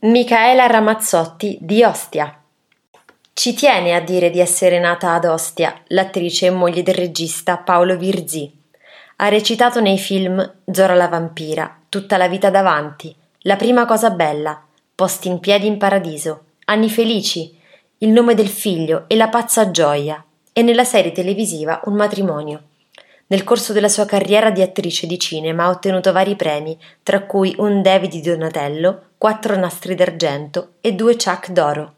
Micaela Ramazzotti di Ostia. Ci tiene a dire di essere nata ad Ostia, l'attrice e moglie del regista Paolo Virzì. Ha recitato nei film Zora la vampira, Tutta la vita davanti, La prima cosa bella, Posti in piedi in paradiso, Anni felici, Il nome del figlio e La pazza gioia, e nella serie televisiva Un matrimonio. Nel corso della sua carriera di attrice di cinema ha ottenuto vari premi, tra cui un David di Donatello, quattro nastri d'argento e due Chuck d'oro.